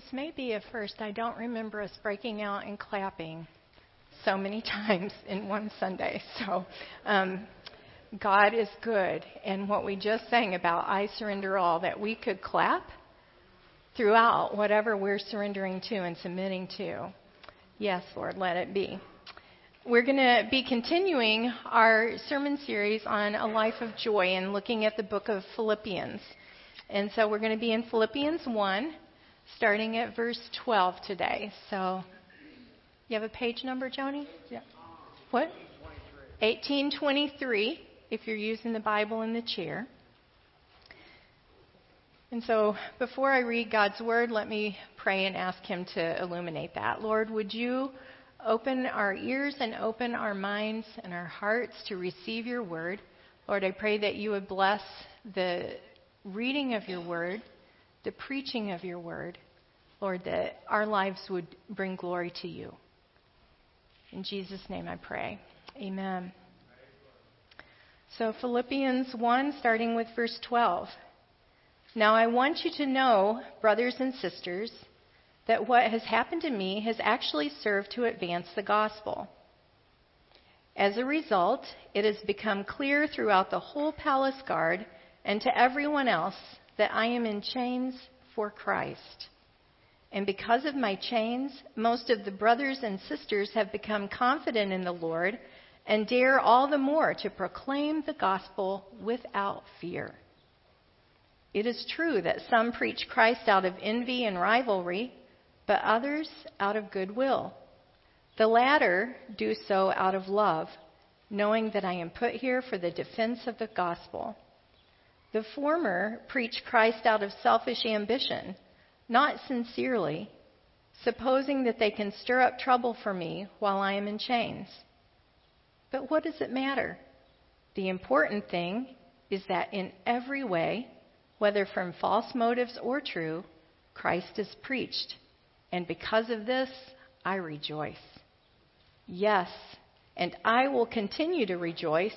This may be a first. I don't remember us breaking out and clapping so many times in one Sunday. So, um, God is good. And what we just sang about, I surrender all, that we could clap throughout whatever we're surrendering to and submitting to. Yes, Lord, let it be. We're going to be continuing our sermon series on a life of joy and looking at the book of Philippians. And so we're going to be in Philippians 1, starting at verse 12 today. So, you have a page number, Joni? Yeah. What? 1823, if you're using the Bible in the chair. And so, before I read God's word, let me pray and ask Him to illuminate that. Lord, would you open our ears and open our minds and our hearts to receive your word? Lord, I pray that you would bless the reading of your word, the preaching of your word, Lord, that our lives would bring glory to you. In Jesus' name I pray. Amen. So, Philippians 1, starting with verse 12. Now I want you to know, brothers and sisters, that what has happened to me has actually served to advance the gospel. As a result, it has become clear throughout the whole palace guard and to everyone else that I am in chains for Christ. And because of my chains, most of the brothers and sisters have become confident in the Lord and dare all the more to proclaim the gospel without fear. It is true that some preach Christ out of envy and rivalry, but others out of goodwill. The latter do so out of love, knowing that I am put here for the defense of the gospel. The former preach Christ out of selfish ambition, not sincerely, supposing that they can stir up trouble for me while I am in chains. But what does it matter? The important thing is that in every way, whether from false motives or true, Christ is preached. And because of this, I rejoice. Yes, and I will continue to rejoice,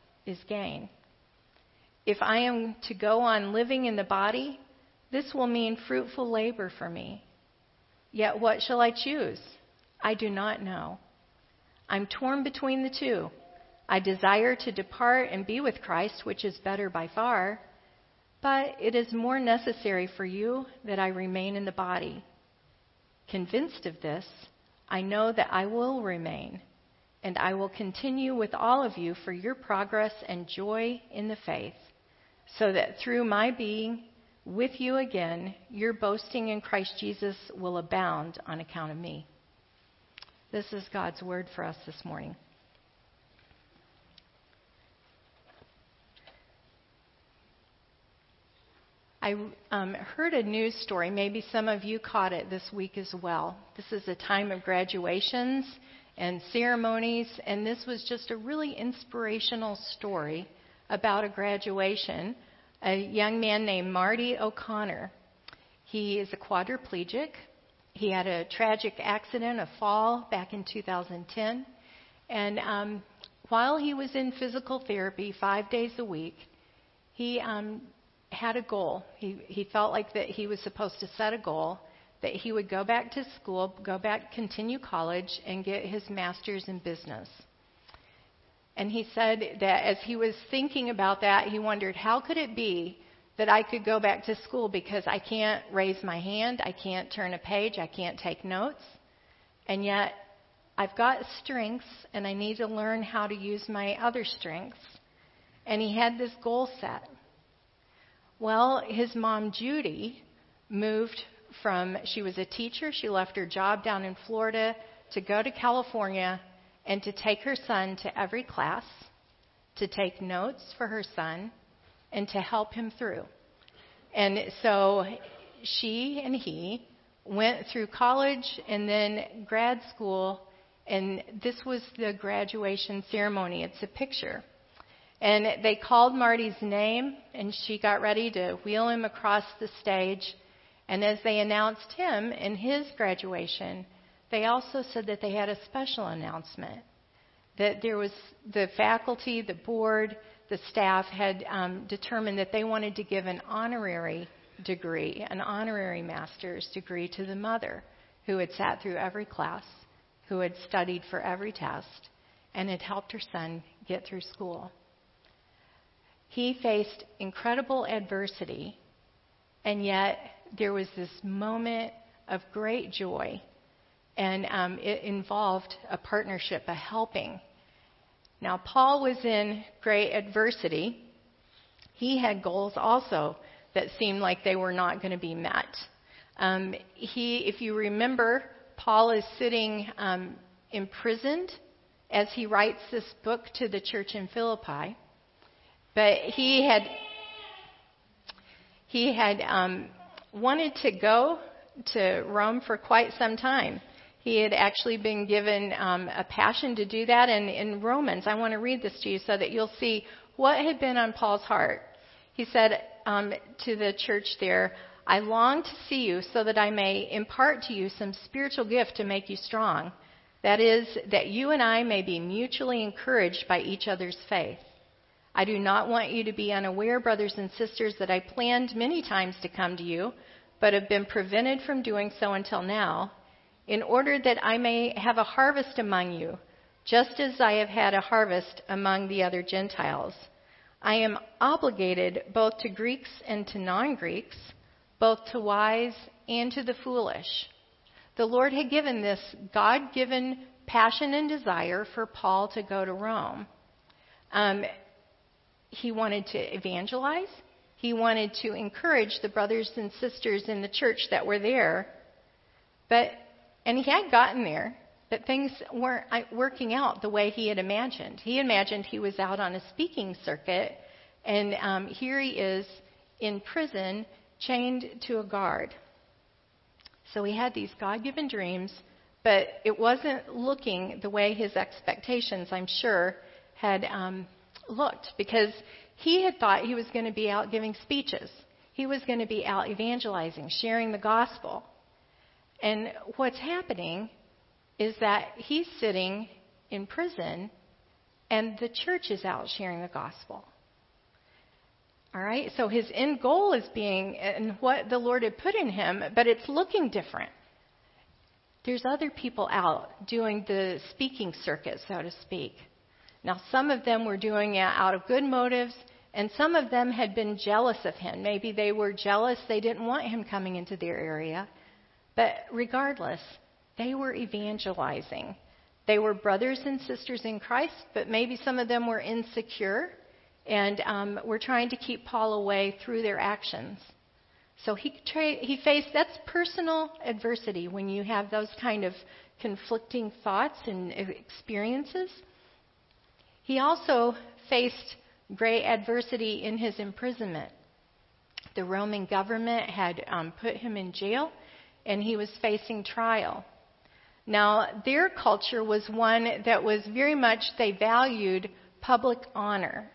is gain. If I am to go on living in the body, this will mean fruitful labor for me. Yet what shall I choose? I do not know. I'm torn between the two. I desire to depart and be with Christ, which is better by far, but it is more necessary for you that I remain in the body. Convinced of this, I know that I will remain, and I will continue with all of you for your progress and joy in the faith, so that through my being with you again, your boasting in Christ Jesus will abound on account of me. This is God's word for us this morning. I um, heard a news story. Maybe some of you caught it this week as well. This is a time of graduations and ceremonies, and this was just a really inspirational story about a graduation. A young man named Marty O'Connor. He is a quadriplegic. He had a tragic accident, a fall, back in 2010. And um, while he was in physical therapy five days a week, he um, had a goal. He, he felt like that he was supposed to set a goal that he would go back to school, go back, continue college, and get his master's in business. And he said that as he was thinking about that, he wondered, how could it be that I could go back to school because I can't raise my hand, I can't turn a page, I can't take notes, and yet I've got strengths and I need to learn how to use my other strengths. And he had this goal set. Well, his mom, Judy, moved from, she was a teacher. She left her job down in Florida to go to California and to take her son to every class, to take notes for her son, and to help him through. And so she and he went through college and then grad school, and this was the graduation ceremony. It's a picture. And they called Marty's name, and she got ready to wheel him across the stage. And as they announced him in his graduation, they also said that they had a special announcement that there was the faculty, the board, the staff had um, determined that they wanted to give an honorary degree, an honorary master's degree to the mother who had sat through every class, who had studied for every test, and had helped her son get through school. He faced incredible adversity, and yet there was this moment of great joy, and um, it involved a partnership, a helping. Now, Paul was in great adversity. He had goals also that seemed like they were not going to be met. Um, he, if you remember, Paul is sitting um, imprisoned as he writes this book to the church in Philippi. But he had he had um, wanted to go to Rome for quite some time. He had actually been given um, a passion to do that. And in Romans, I want to read this to you so that you'll see what had been on Paul's heart. He said um, to the church there, I long to see you so that I may impart to you some spiritual gift to make you strong. That is, that you and I may be mutually encouraged by each other's faith. I do not want you to be unaware, brothers and sisters, that I planned many times to come to you, but have been prevented from doing so until now, in order that I may have a harvest among you, just as I have had a harvest among the other Gentiles. I am obligated both to Greeks and to non Greeks, both to wise and to the foolish. The Lord had given this God given passion and desire for Paul to go to Rome. Um, he wanted to evangelize. He wanted to encourage the brothers and sisters in the church that were there. But, and he had gotten there, but things weren't uh, working out the way he had imagined. He imagined he was out on a speaking circuit, and um, here he is in prison, chained to a guard. So he had these God given dreams, but it wasn't looking the way his expectations, I'm sure, had um, looked because he had thought he was going to be out giving speeches. He was going to be out evangelizing, sharing the gospel. And what's happening is that he's sitting in prison and the church is out sharing the gospel. All right? So his end goal is being and what the Lord had put in him, but it's looking different. There's other people out doing the speaking circuit, so to speak. Now, some of them were doing it out of good motives, and some of them had been jealous of him. Maybe they were jealous, they didn't want him coming into their area. But regardless, they were evangelizing. They were brothers and sisters in Christ, but maybe some of them were insecure and um, were trying to keep Paul away through their actions. So he, tra- he faced that's personal adversity when you have those kind of conflicting thoughts and experiences. He also faced great adversity in his imprisonment. The Roman government had um, put him in jail, and he was facing trial. Now, their culture was one that was very much, they valued public honor.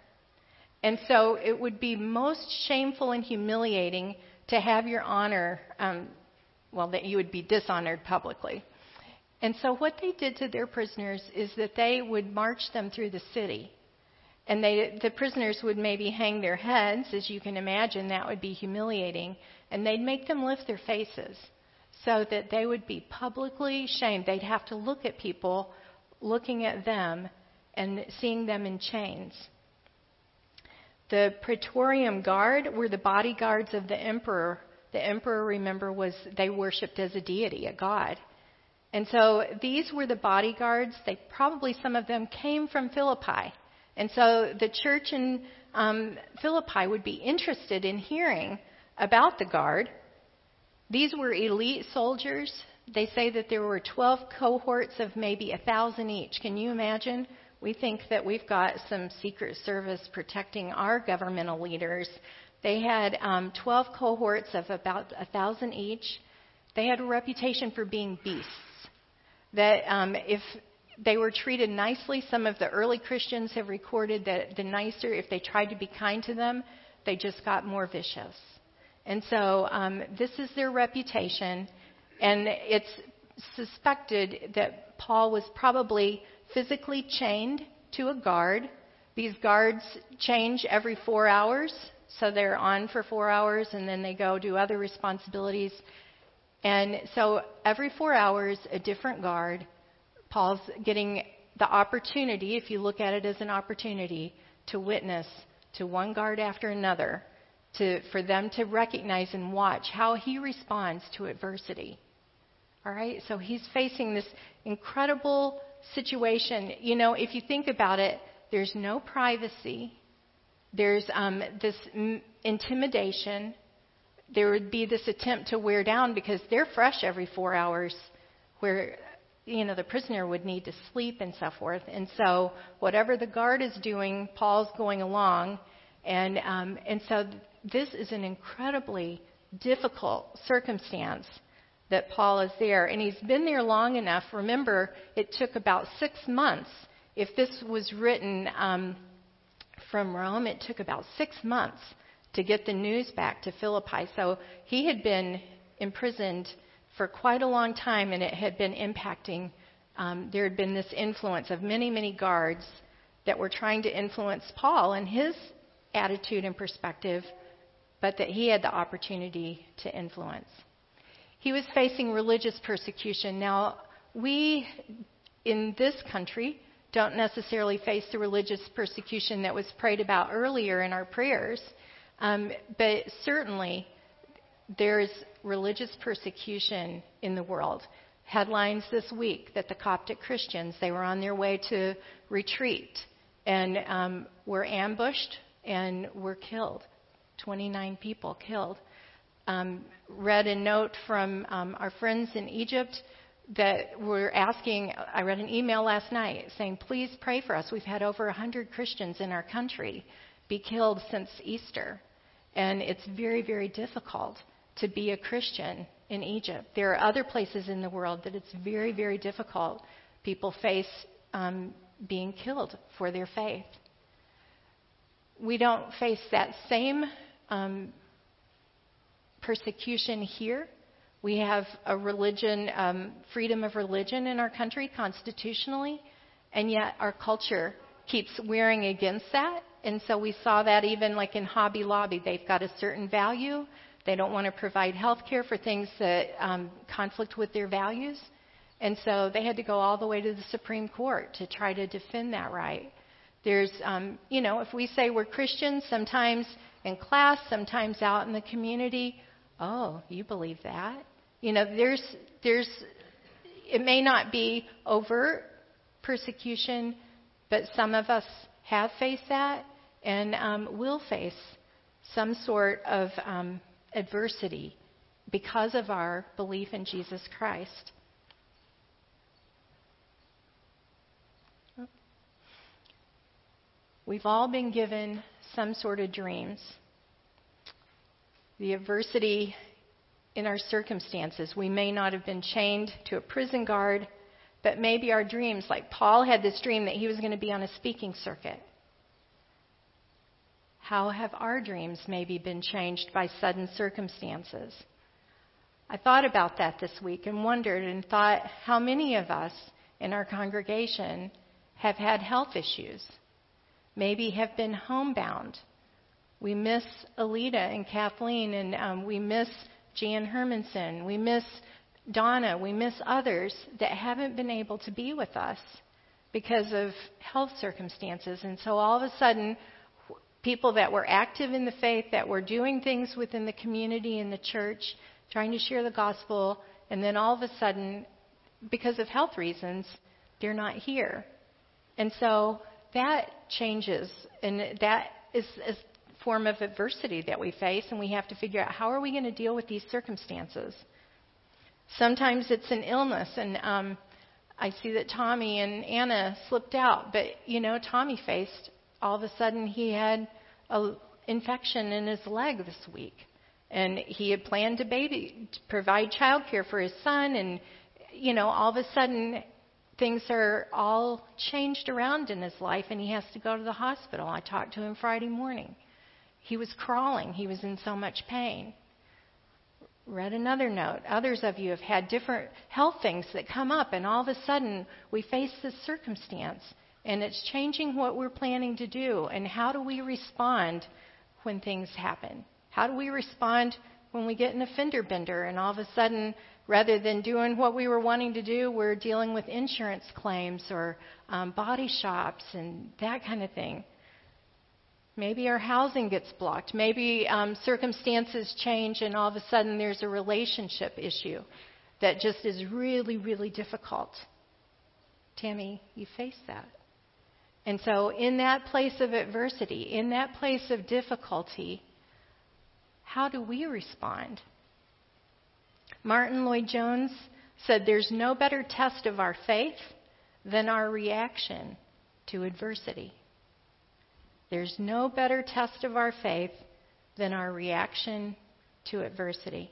And so it would be most shameful and humiliating to have your honor, um, well, that you would be dishonored publicly. And so what they did to their prisoners is that they would march them through the city. And they, the prisoners would maybe hang their heads, as you can imagine, that would be humiliating. And they'd make them lift their faces so that they would be publicly shamed. They'd have to look at people looking at them and seeing them in chains. The Praetorium Guard were the bodyguards of the emperor. The emperor, remember, was they worshipped as a deity, a god. And so these were the bodyguards. They probably some of them came from Philippi. And so the church in um, Philippi would be interested in hearing about the guard. These were elite soldiers. They say that there were 12 cohorts of maybe a thousand each. Can you imagine? We think that we've got some Secret Service protecting our governmental leaders. They had um, 12 cohorts of about a thousand each. they had a reputation for being beasts. That um, if they were treated nicely, some of the early Christians have recorded that the nicer, if they tried to be kind to them, they just got more vicious. And so um, this is their reputation, and it's suspected that Paul was probably physically chained to a guard. These guards change every four hours, so they're on for four hours and then they go do other responsibilities. And so every four hours, a different guard. Paul's getting the opportunity, if you look at it as an opportunity, to witness to one guard after another, to, for them to recognize and watch how he responds to adversity. All right? So he's facing this incredible situation. You know, if you think about it, there's no privacy. There's um, this m- intimidation. There would be this attempt to wear down because they're fresh every four hours, where you know the prisoner would need to sleep and so forth. And so whatever the guard is doing, Paul's going along, and um, and so this is an incredibly difficult circumstance that Paul is there. And he's been there long enough. Remember, it took about six months. If this was written um, from Rome, it took about six months to get the news back to Philippi. So he had been imprisoned for quite a long time, and it had been impacting. Um, there had been this influence of many, many guards that were trying to influence Paul and his attitude and perspective, but that he had the opportunity to influence. He was facing religious persecution. Now, we in this country don't necessarily face the religious persecution that was prayed about earlier in our prayers, um, but certainly there's religious persecution in the world. Headlines this week that the Coptic Christians they were on their way to retreat and um, were ambushed and were killed. 29 people killed um, read a note from um, our friends in Egypt that were asking. I read an email last night saying, please pray for us. We've had over 100 Christians in our country be killed since Easter. And it's very, very difficult to be a Christian in Egypt. There are other places in the world that it's very, very difficult. People face um, being killed for their faith. We don't face that same um, persecution here. We have a religion, um, freedom of religion in our country constitutionally, and yet our culture keeps wearing against that. And so we saw that even like in Hobby Lobby. They've got a certain value. They don't want to provide health care for things that um, conflict with their values. And so they had to go all the way to the Supreme Court to try to defend that right. There's, um, you know, if we say we're Christians, sometimes in class, sometimes out in the community, Oh, you believe that? You know, there's, there's, it may not be overt persecution, but some of us have faced that and um, will face some sort of um, adversity because of our belief in Jesus Christ. We've all been given some sort of dreams the adversity in our circumstances. We may not have been chained to a prison guard, but maybe our dreams, like Paul had this dream that he was going to be on a speaking circuit. How have our dreams maybe been changed by sudden circumstances? I thought about that this week and wondered and thought how many of us in our congregation have had health issues, maybe have been homebound we miss Alita and Kathleen, and um, we miss Jan Hermanson. We miss Donna. We miss others that haven't been able to be with us because of health circumstances. And so all of a sudden, people that were active in the faith, that were doing things within the community and the church, trying to share the gospel, and then all of a sudden, because of health reasons, they're not here. And so that changes, and that is, a form of adversity that we face, and we have to figure out how are we going to deal with these circumstances. Sometimes it's an illness, and um, I see that Tommy and Anna slipped out, but you know, Tommy faced all of a sudden he had an infection in his leg this week, And he had planned to baby to provide child care for his son and you know, all of a sudden things are all changed around in his life and he has to go to the hospital. I talked to him Friday morning. He was crawling, he was in so much pain. Read another note. Others of you have had different health things that come up, and all of a sudden we face this circumstance, and it's changing what we're planning to do. And how do we respond when things happen? How do we respond when we get in a fender bender, and all of a sudden rather than doing what we were wanting to do, we're dealing with insurance claims or um, body shops and that kind of thing. Maybe our housing gets blocked. Maybe um, circumstances change and all of a sudden there's a relationship issue that just is really, really difficult. Tammy, you face that. And so, in that place of adversity, in that place of difficulty, how do we respond? Martyn Lloyd-Jones said, There's no better test of our faith than our reaction to adversity. There's no better test of our faith than our reaction to adversity.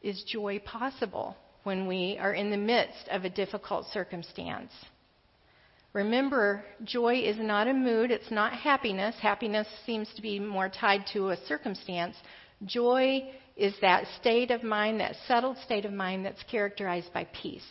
Is joy possible when we are in the midst of a difficult circumstance? Remember, joy is not a mood, it's not happiness. Happiness seems to be more tied to a circumstance. Joy is that state of mind, that settled state of mind that's characterized by peace.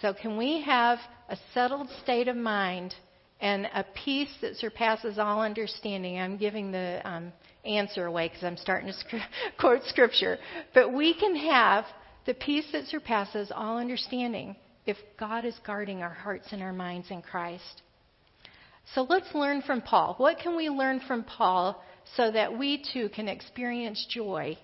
So, can we have a settled state of mind and a peace that surpasses all understanding? I'm giving the um, answer away because I'm starting to quote scripture. But we can have the peace that surpasses all understanding if God is guarding our hearts and our minds in Christ. So let's learn from Paul. What can we learn from Paul so that we too can experience joy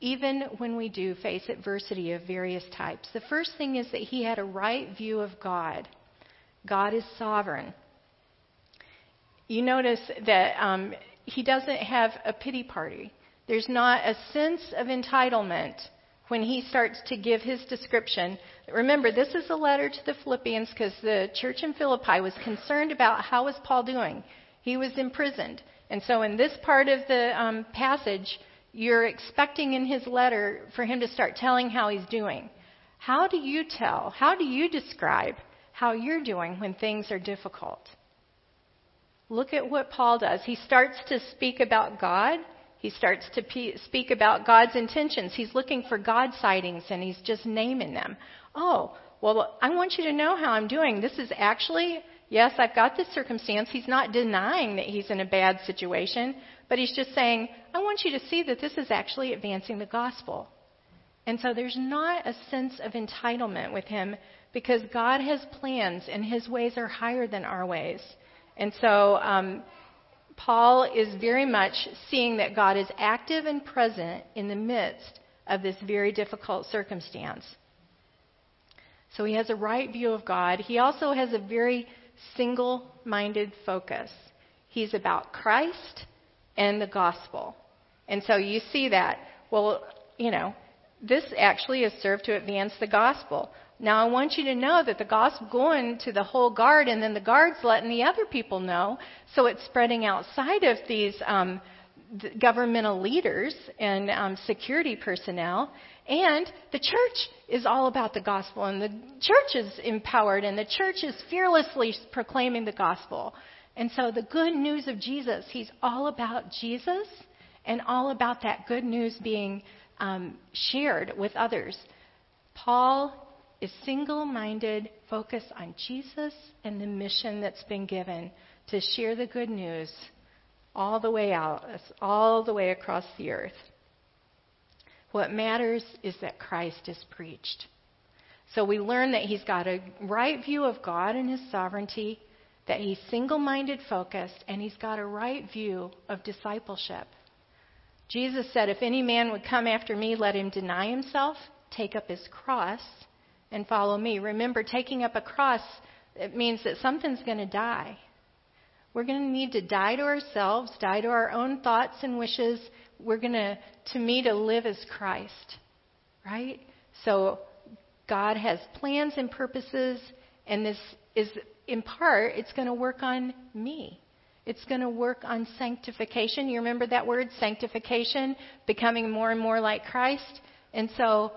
even when we do face adversity of various types. The first thing is that he had a right view of God. God is sovereign. You notice that um, he doesn't have a pity party. There's not a sense of entitlement when he starts to give his description. Remember, this is a letter to the Philippians because the church in Philippi was concerned about how was Paul doing. He was imprisoned. And so in this part of the um, passage, you're expecting in his letter for him to start telling how he's doing. How do you tell? How do you describe how you're doing when things are difficult? Look at what Paul does. He starts to speak about God. He starts to pe- speak about God's intentions. He's looking for God sightings and he's just naming them. Oh, well, I want you to know how I'm doing. This is actually Yes, I've got this circumstance. He's not denying that he's in a bad situation, but he's just saying, I want you to see that this is actually advancing the gospel. And so there's not a sense of entitlement with him because God has plans and his ways are higher than our ways. And so um, Paul is very much seeing that God is active and present in the midst of this very difficult circumstance. So he has a right view of God. He also has a very single minded focus. He's about Christ and the gospel. And so you see that. Well, you know, this actually is served to advance the gospel. Now, I want you to know that the gospel going to the whole guard, and then the guard's letting the other people know. So it's spreading outside of these um, governmental leaders and um, security personnel. And the church is all about the gospel, and the church is empowered, and the church is fearlessly proclaiming the gospel. And so the good news of Jesus, he's all about Jesus and all about that good news being um, shared with others. Paul is single minded, focus on Jesus and the mission that's been given to share the good news all the way out, all the way across the earth. What matters is that Christ is preached. So we learn that he's got a right view of God and his sovereignty, that he's single minded focused, and he's got a right view of discipleship. Jesus said, If any man would come after me, let him deny himself, take up his cross, and follow me. Remember, taking up a cross, it means that something's going to die. We're going to need to die to ourselves, die to our own thoughts and wishes. We're going to, to me, to live as Christ, right? So God has plans and purposes, and this is, in part, it's going to work on me. It's going to work on sanctification. You remember that word, sanctification, becoming more and more like Christ? And so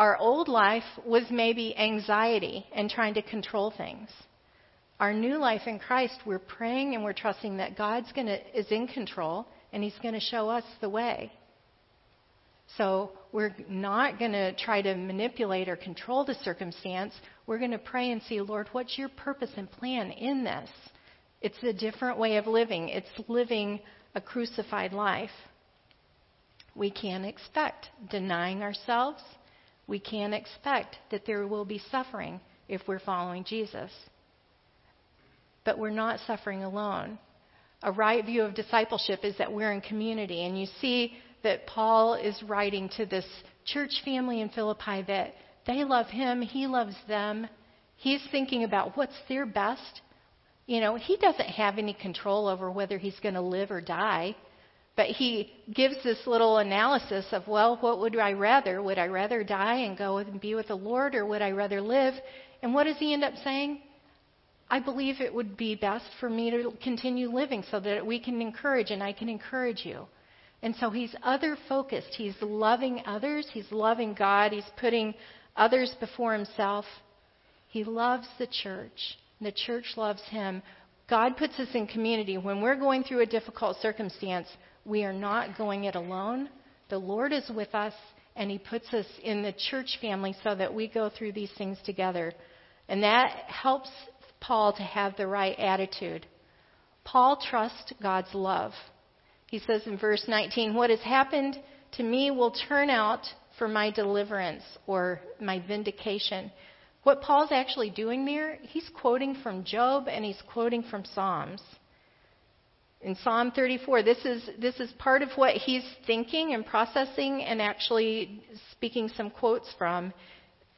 our old life was maybe anxiety and trying to control things. Our new life in Christ, we're praying and we're trusting that God's to is in control and he's going to show us the way. So we're not going to try to manipulate or control the circumstance. We're going to pray and see, Lord, what's your purpose and plan in this? It's a different way of living. It's living a crucified life. We can expect denying ourselves. We can expect that there will be suffering if we're following Jesus. But we're not suffering alone. A right view of discipleship is that we're in community. And you see that Paul is writing to this church family in Philippi that they love him, he loves them. He's thinking about what's their best. You know, he doesn't have any control over whether he's going to live or die. But he gives this little analysis of, well, what would I rather? Would I rather die and go and be with the Lord, or would I rather live? And what does he end up saying? I believe it would be best for me to continue living so that we can encourage and I can encourage you. And so he's other focused. He's loving others. He's loving God. He's putting others before himself. He loves the church. The church loves him. God puts us in community. When we're going through a difficult circumstance, we are not going it alone. The Lord is with us, and He puts us in the church family so that we go through these things together. And that helps Paul to have the right attitude. Paul trusts God's love. He says in verse 19, What has happened to me will turn out for my deliverance or my vindication. What Paul's actually doing there, he's quoting from Job and he's quoting from Psalms. In Psalm 34, this is, this is part of what he's thinking and processing and actually speaking some quotes from.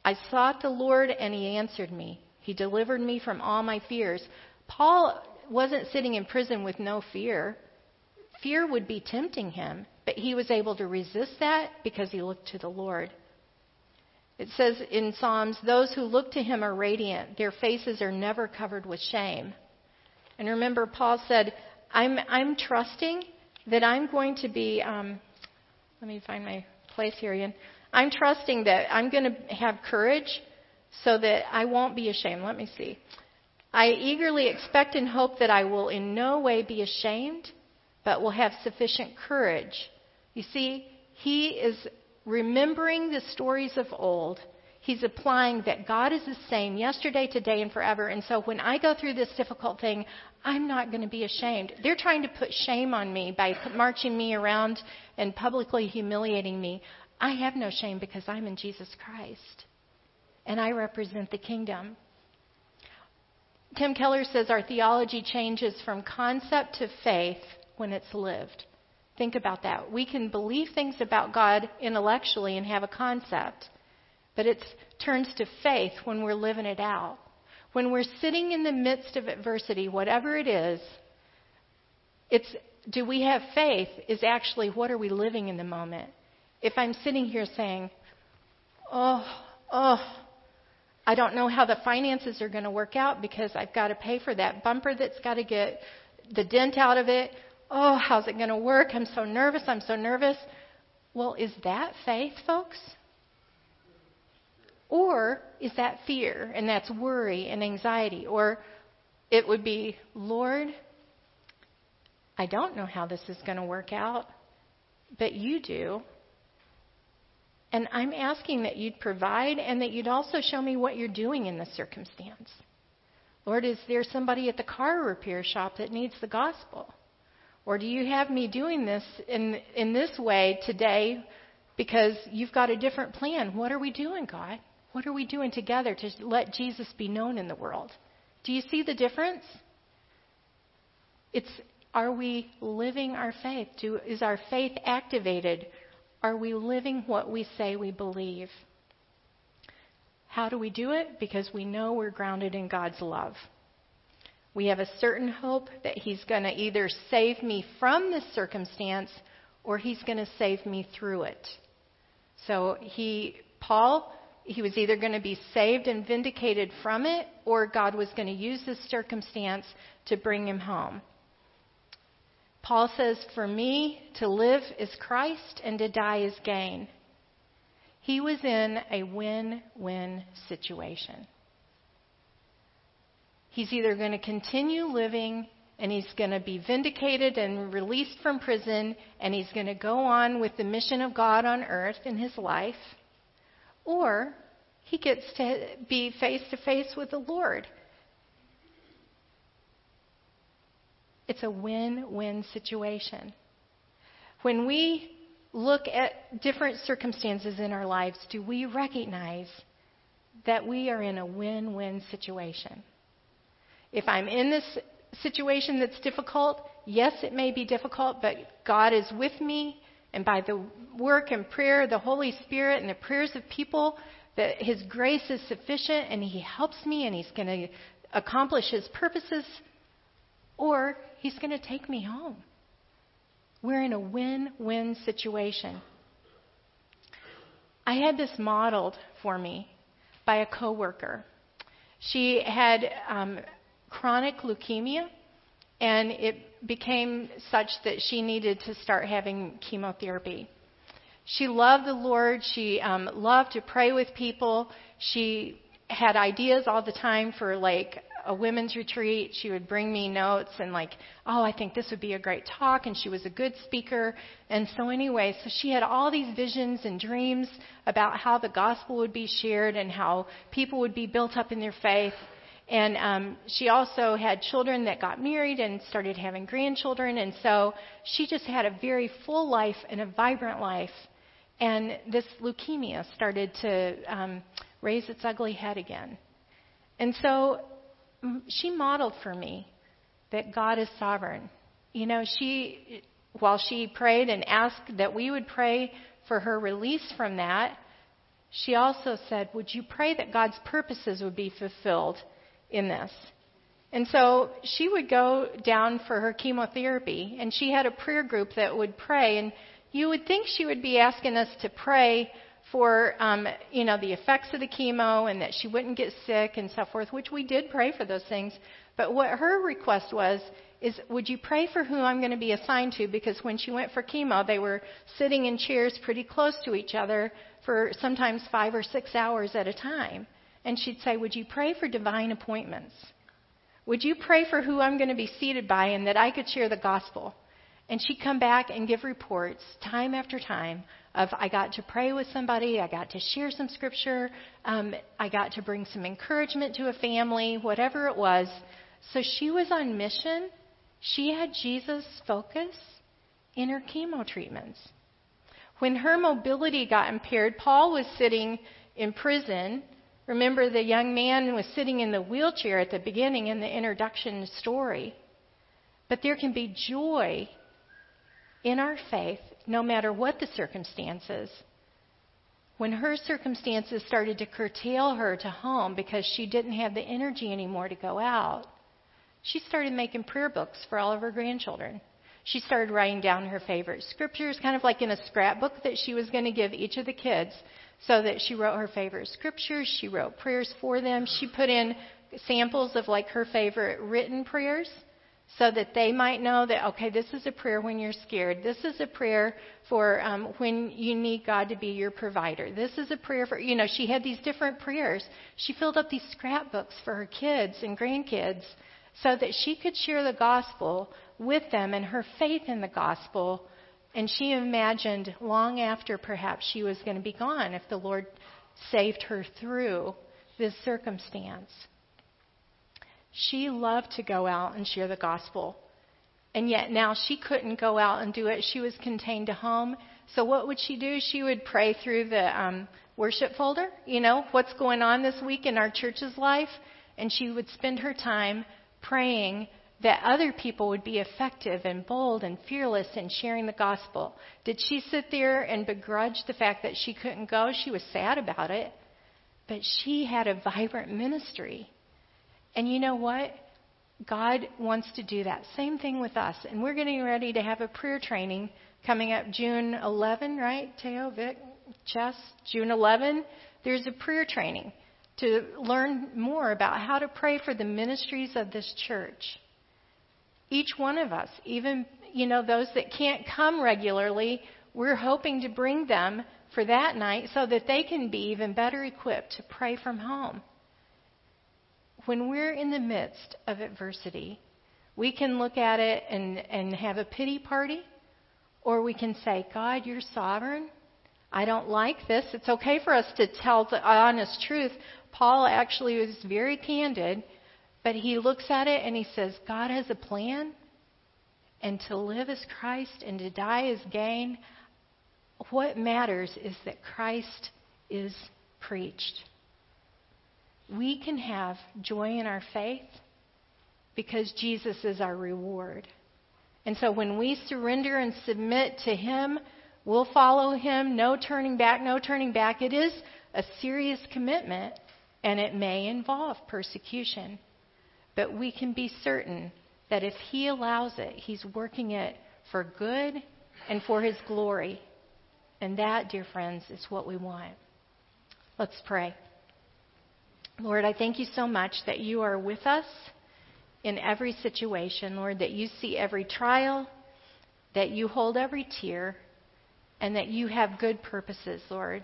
I sought the Lord and he answered me. He delivered me from all my fears. Paul wasn't sitting in prison with no fear fear would be tempting him, but he was able to resist that because he looked to the Lord. It says in Psalms, those who look to him are radiant, their faces are never covered with shame. And remember, Paul said, I'm, I'm trusting that I'm going to be, um, let me find my place here again. I'm trusting that I'm going to have courage so that I won't be ashamed. Let me see. I eagerly expect and hope that I will in no way be ashamed but will have sufficient courage. You see, he is remembering the stories of old. He's applying that God is the same yesterday, today, and forever. And so when I go through this difficult thing, I'm not going to be ashamed. They're trying to put shame on me by marching me around and publicly humiliating me. I have no shame because I'm in Jesus Christ. And I represent the kingdom. Tim Keller says our theology changes from concept to faith when it's lived. Think about that. We can believe things about God intellectually and have a concept, but it turns to faith when we're living it out. When we're sitting in the midst of adversity, whatever it is, it's do we have faith is actually what are we living in the moment. If I'm sitting here saying, "Oh, oh, I don't know how the finances are going to work out because I've got to pay for that bumper that's got to get the dent out of it oh, how's it going to work? I'm so nervous. I'm so nervous. Well, is that faith, folks? Or is that fear and that's worry and anxiety? Or it would be, Lord, I don't know how this is going to work out, but you do. And I'm asking that you'd provide and that you'd also show me what you're doing in this circumstance. Lord, is there somebody at the car repair shop that needs the gospel? Or do you have me doing this in, in this way today because you've got a different plan? What are we doing, God? What are we doing together to let Jesus be known in the world? Do you see the difference? It's are we living our faith? Do, is our faith activated? Are we living what we say we believe? How do we do it? Because we know we're grounded in God's love. We have a certain hope that He's going to either save me from this circumstance or He's going to save me through it. So he, Paul, he was either going to be saved and vindicated from it or God was going to use this circumstance to bring him home. Paul says, For me, to live is Christ and to die is gain. He was in a win win situation. He's either going to continue living and he's going to be vindicated and released from prison and he's going to go on with the mission of God on earth in his life, or he gets to be face to face with the Lord. It's a win win situation. When we look at different circumstances in our lives, do we recognize that we are in a win win situation? If I'm in this situation that's difficult, yes, it may be difficult, but God is with me, and by the work and prayer of the Holy Spirit and the prayers of people, that His grace is sufficient and He helps me and He's going to accomplish His purposes, or He's going to take me home. We're in a win win situation. I had this modeled for me by a coworker. She had um, chronic leukemia, and it became such that she needed to start having chemotherapy. She loved the Lord. She um, loved to pray with people. She had ideas all the time for like a women's retreat. She would bring me notes and like, oh, I think this would be a great talk. And she was a good speaker. And so anyway, so she had all these visions and dreams about how the gospel would be shared and how people would be built up in their faith. And um, she also had children that got married and started having grandchildren. And so she just had a very full life and a vibrant life. And this leukemia started to um, raise its ugly head again. And so she modeled for me that God is sovereign. You know, she, while she prayed and asked that we would pray for her release from that, she also said, Would you pray that God's purposes would be fulfilled in this. And so she would go down for her chemotherapy, and she had a prayer group that would pray. And you would think she would be asking us to pray for, um, you know, the effects of the chemo and that she wouldn't get sick and so forth, which we did pray for those things. But what her request was is, would you pray for who I'm going to be assigned to? Because when she went for chemo, they were sitting in chairs pretty close to each other for sometimes five or six hours at a time and she'd say, Would you pray for divine appointments? Would you pray for who I'm going to be seated by and that I could share the gospel? And she'd come back and give reports time after time of I got to pray with somebody, I got to share some scripture, um, I got to bring some encouragement to a family, whatever it was. So she was on mission. She had Jesus' focus in her chemo treatments. When her mobility got impaired, Paul was sitting in prison Remember, the young man was sitting in the wheelchair at the beginning in the introduction story. But there can be joy in our faith no matter what the circumstances. When her circumstances started to curtail her to home because she didn't have the energy anymore to go out, she started making prayer books for all of her grandchildren. She started writing down her favorite scriptures, kind of like in a scrapbook that she was going to give each of the kids so that she wrote her favorite scriptures, she wrote prayers for them, she put in samples of like her favorite written prayers so that they might know that okay this is a prayer when you're scared. This is a prayer for um, when you need god to be your provider. This is a prayer for you know she had these different prayers. She filled up these scrapbooks for her kids and grandkids so that she could share the gospel with them and her faith in the gospel and she imagined long after perhaps she was going to be gone if the Lord saved her through this circumstance. She loved to go out and share the gospel. And yet now she couldn't go out and do it. She was contained to home. So what would she do? She would pray through the um, worship folder, you know, what's going on this week in our church's life. And she would spend her time praying that other people would be effective and bold and fearless in sharing the gospel. Did she sit there and begrudge the fact that she couldn't go? She was sad about it. But she had a vibrant ministry. And you know what? God wants to do that. Same thing with us. And we're getting ready to have a prayer training coming up June 11, right? Teo, Vic, Chess, June 11. There's a prayer training to learn more about how to pray for the ministries of this church. Each one of us, even you know, those that can't come regularly, we're hoping to bring them for that night so that they can be even better equipped to pray from home. When we're in the midst of adversity, we can look at it and, and have a pity party, or we can say, God, you're sovereign. I don't like this. It's okay for us to tell the honest truth. Paul actually was very candid, but he looks at it and he says, God has a plan, and to live as Christ and to die as gain. What matters is that Christ is preached. We can have joy in our faith because Jesus is our reward. And so when we surrender and submit to Him, we'll follow Him. No turning back, no turning back. It is a serious commitment, and it may involve persecution. But we can be certain that if He allows it, He's working it for good and for His glory. And that, dear friends, is what we want. Let's pray. Lord, I thank you so much that you are with us in every situation, Lord, that you see every trial, that you hold every tear, and that you have good purposes, Lord.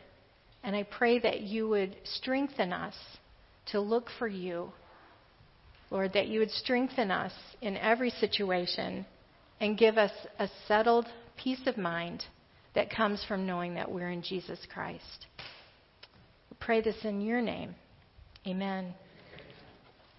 And I pray that you would strengthen us to look for you. Lord, that you would strengthen us in every situation and give us a settled peace of mind that comes from knowing that we're in Jesus Christ. We pray this in your name. Amen.